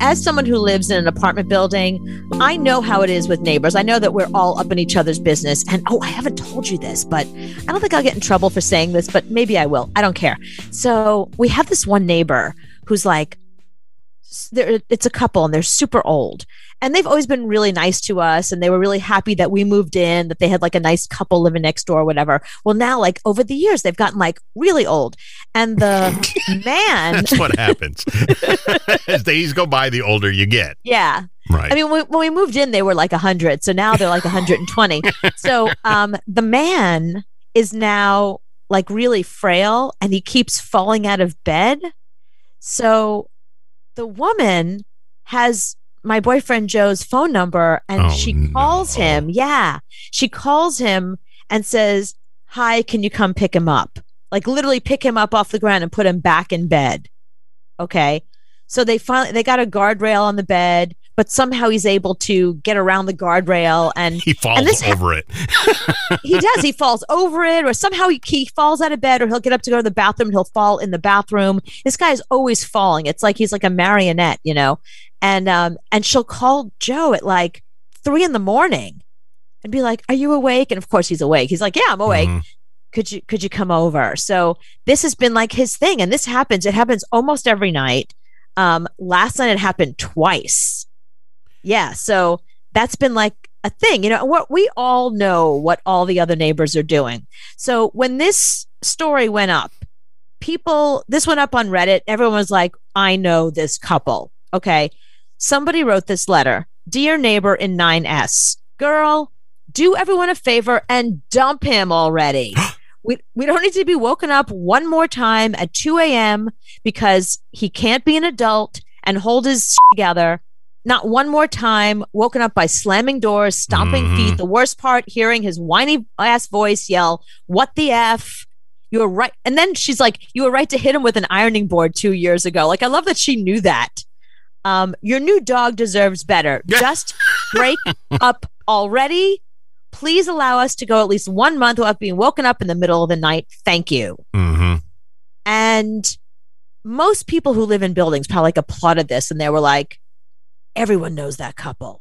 as someone who lives in an apartment building, I know how it is with neighbors. I know that we're all up in each other's business. And oh, I haven't told you this, but I don't think I'll get in trouble for saying this, but maybe I will. I don't care. So we have this one neighbor who's like, it's a couple and they're super old and they've always been really nice to us and they were really happy that we moved in that they had like a nice couple living next door or whatever well now like over the years they've gotten like really old and the man that's what happens as days go by the older you get yeah right i mean when, when we moved in they were like 100 so now they're like 120 so um the man is now like really frail and he keeps falling out of bed so the woman has my boyfriend Joe's phone number and Oh, she calls no. him. Yeah. She calls him and says, Hi, can you come pick him up? Like literally pick him up off the ground and put him back in bed. Okay. So they finally they got a guardrail on the bed, but somehow he's able to get around the guardrail and he falls ha- over it he does. He falls over it, or somehow he, he falls out of bed, or he'll get up to go to the bathroom. And he'll fall in the bathroom. This guy is always falling. It's like he's like a marionette, you know. And um, and she'll call Joe at like three in the morning, and be like, "Are you awake?" And of course he's awake. He's like, "Yeah, I'm awake." Mhm. Could you could you come over? So this has been like his thing, and this happens. It happens almost every night. Um, last night it happened twice. Yeah, so that's been like a thing. You know, what we all know what all the other neighbors are doing. So when this story went up, people this went up on Reddit. Everyone was like, "I know this couple." Okay, somebody wrote this letter, dear neighbor in 9S, girl, do everyone a favor and dump him already. We, we don't need to be woken up one more time at 2 a.m. because he can't be an adult and hold his together. Not one more time woken up by slamming doors, stomping Mhm. feet. The worst part, hearing his whiny ass voice yell, What the F? You were right. And then she's like, You were right to hit him with an ironing board two years ago. Like, I love that she knew that. Um, your new dog deserves better. Just break up already. Please allow us to go at least one month without being woken up in the middle of the night. Thank you. Mhm. And most people who live in buildings probably like applauded this and they were like, everyone knows that couple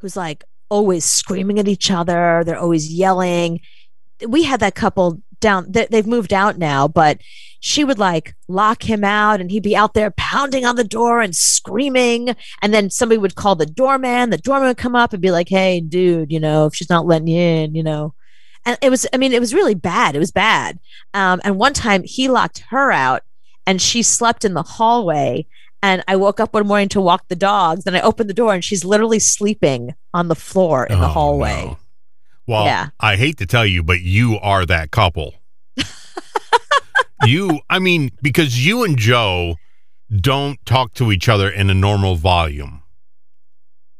who's like always screaming at each other. They're always yelling. We had that couple down, they- they've moved out now, but she would like lock him out and he'd be out there pounding on the door and screaming. And then somebody would call the doorman. The doorman would come up and be like, hey, dude, you know, if she's not letting you in, you know. And it was, I mean, it was really bad. It was bad. Um, and one time he locked her out and she slept in the hallway. And I woke up one morning to walk the dogs. And I opened the door and she's literally sleeping on the floor in the Oh, hallway. no. Well, Yeah. I hate to tell you, but you are that couple. you, I mean, because you and Joe don't talk to each other in a normal volume.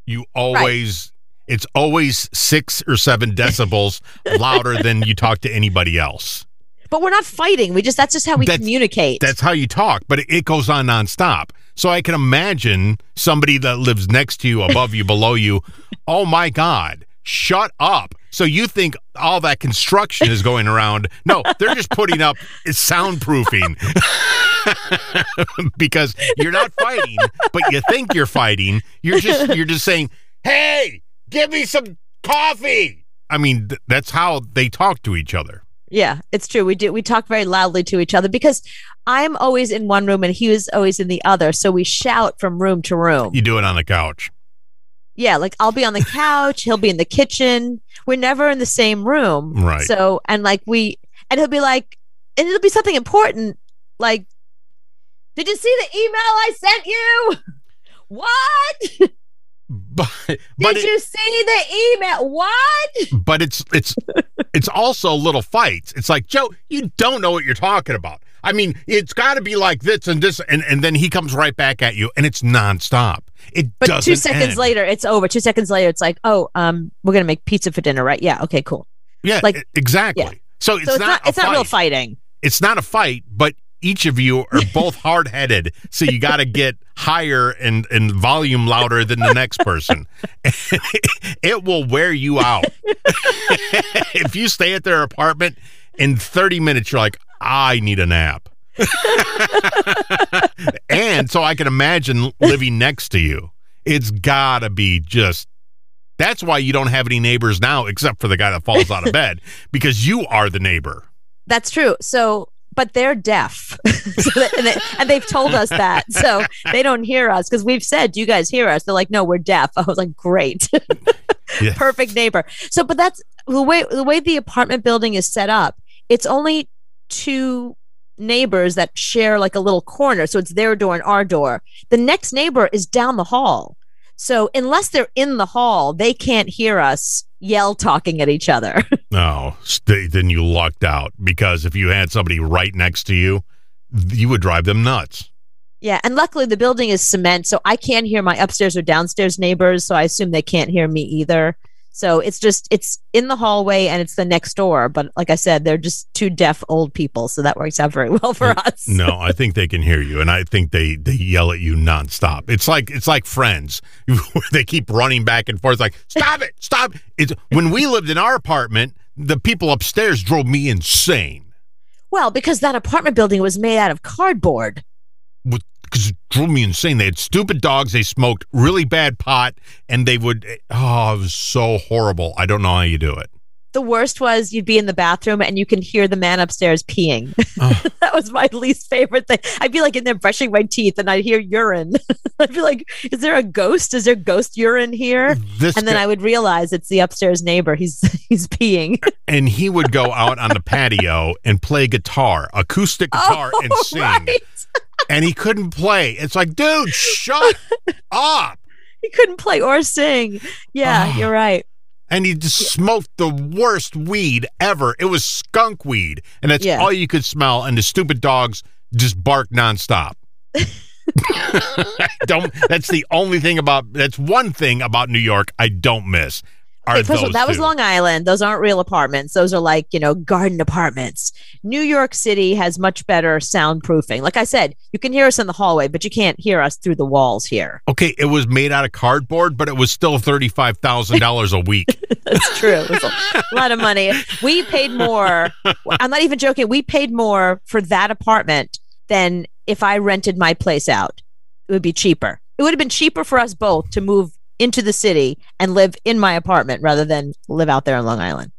You always, it's always six or seven decibels louder than you talk to anybody else. But we're not fighting. We just, that's just how we That's- communicate. That's how you talk, but it, it goes on nonstop. So I can imagine somebody that lives next to you, above you, below you. Oh my God, shut up. So you think all that construction is going around. No, they're just putting up soundproofing because you're not fighting, but you think you're fighting. You're just you're just saying, "Hey, give me some coffee." I mean, th- that's how they talk to each other. Yeah, it's true. We do. We talk very loudly to each other because I'm always in one room and he was always in the other. So we shout from room to room. You do it on the couch. Yeah, like I'll be on the couch, he'll be in the kitchen. We're never in the same room. Right. So, and like we, and he'll be like, and it'll be something important, like, did you see the email I sent you? What? But Did but it- you see the email? What? but it's it's it's also little fights. It's like Joe, you don't know what you're talking about. I mean, it's got to be like this and this, and and then he comes right back at you, and it's nonstop. It But two seconds end. later, it's over. Two seconds later, it's like, oh, um, we're gonna make pizza for dinner, right? Yeah. Okay. Cool. yeah, like- exactly. yeah. So it's, so it's not, not. a It's not real fighting. It's not a fight, but each of you are both hard headed, so you got to get higher and and volume louder than the next person. it will wear you out if you stay at their apartment. In 30 minutes, you're like, I need a nap. and so I can imagine living next to you. It's gotta be just. That's why you don't have any neighbors now, except for the guy that falls out of bed, because you are the neighbor. That's true. So, but they're deaf, so they, and, they, and they've told us that, so they don't hear us because we've said, "Do you guys hear us?" They're like, "No, we're deaf." I was like, "Great, Yeah. perfect neighbor." So, but that's the way the way the apartment building is set up. It's only two neighbors that share like a little corner, so it's their door and our door. The next neighbor is down the hall, so unless they're in the hall, they can't hear us yell talking at each other. No, st- then you lucked out because if you had somebody right next to you, you would drive them nuts. Yeah, and luckily the building is cement, so I can't hear my upstairs or downstairs neighbors, so I assume they can't hear me either. So it's just it's in the hallway and it's the next door, but like I said, they're just two deaf old people, so that works out very well for us. No, I think they can hear you, and I think they they yell at you nonstop. It's like it's like Friends. they keep running back and forth, like stop it, stop. It's when we lived in our apartment, the people upstairs drove me insane. Well, because that apartment building was made out of cardboard. It drove me insane. They had stupid dogs. They smoked really bad pot, and they would. Oh, it was so horrible. I don't know how you do it. The worst was you'd be in the bathroom and you can hear the man upstairs peeing. Oh. that was my least favorite thing. I'd be like in there brushing my teeth and I'd hear urine. I'd be like, is there a ghost? Is there ghost urine here? This And then guy- I would realize it's the upstairs neighbor. He's he's peeing. and he would go out on the patio and play guitar, acoustic guitar, and Oh, sing. right. And he couldn't play. It's like, dude, shut up. He couldn't play or sing. Yeah, Oh. you're right. And he just smoked the worst weed ever. It was skunk weed, and that's Yeah. all you could smell. And the stupid dogs just barked nonstop. Don't. That's the only thing about. That's one thing about New York I don't miss. Are Okay, first of all, those that was. Long Island. Those aren't real apartments. Those are like, you know, garden apartments. New York City has much better soundproofing. Like I said, you can hear us in the hallway, but you can't hear us through the walls here. Okay, it was made out of cardboard, but it was still thirty-five thousand dollars a week. That's true. It's a lot of money. We paid more. I'm not even joking. We paid more for that apartment than if I rented my place out. It would be cheaper. It would have been cheaper for us both to move into the city and live in my apartment rather than live out there in Long Island.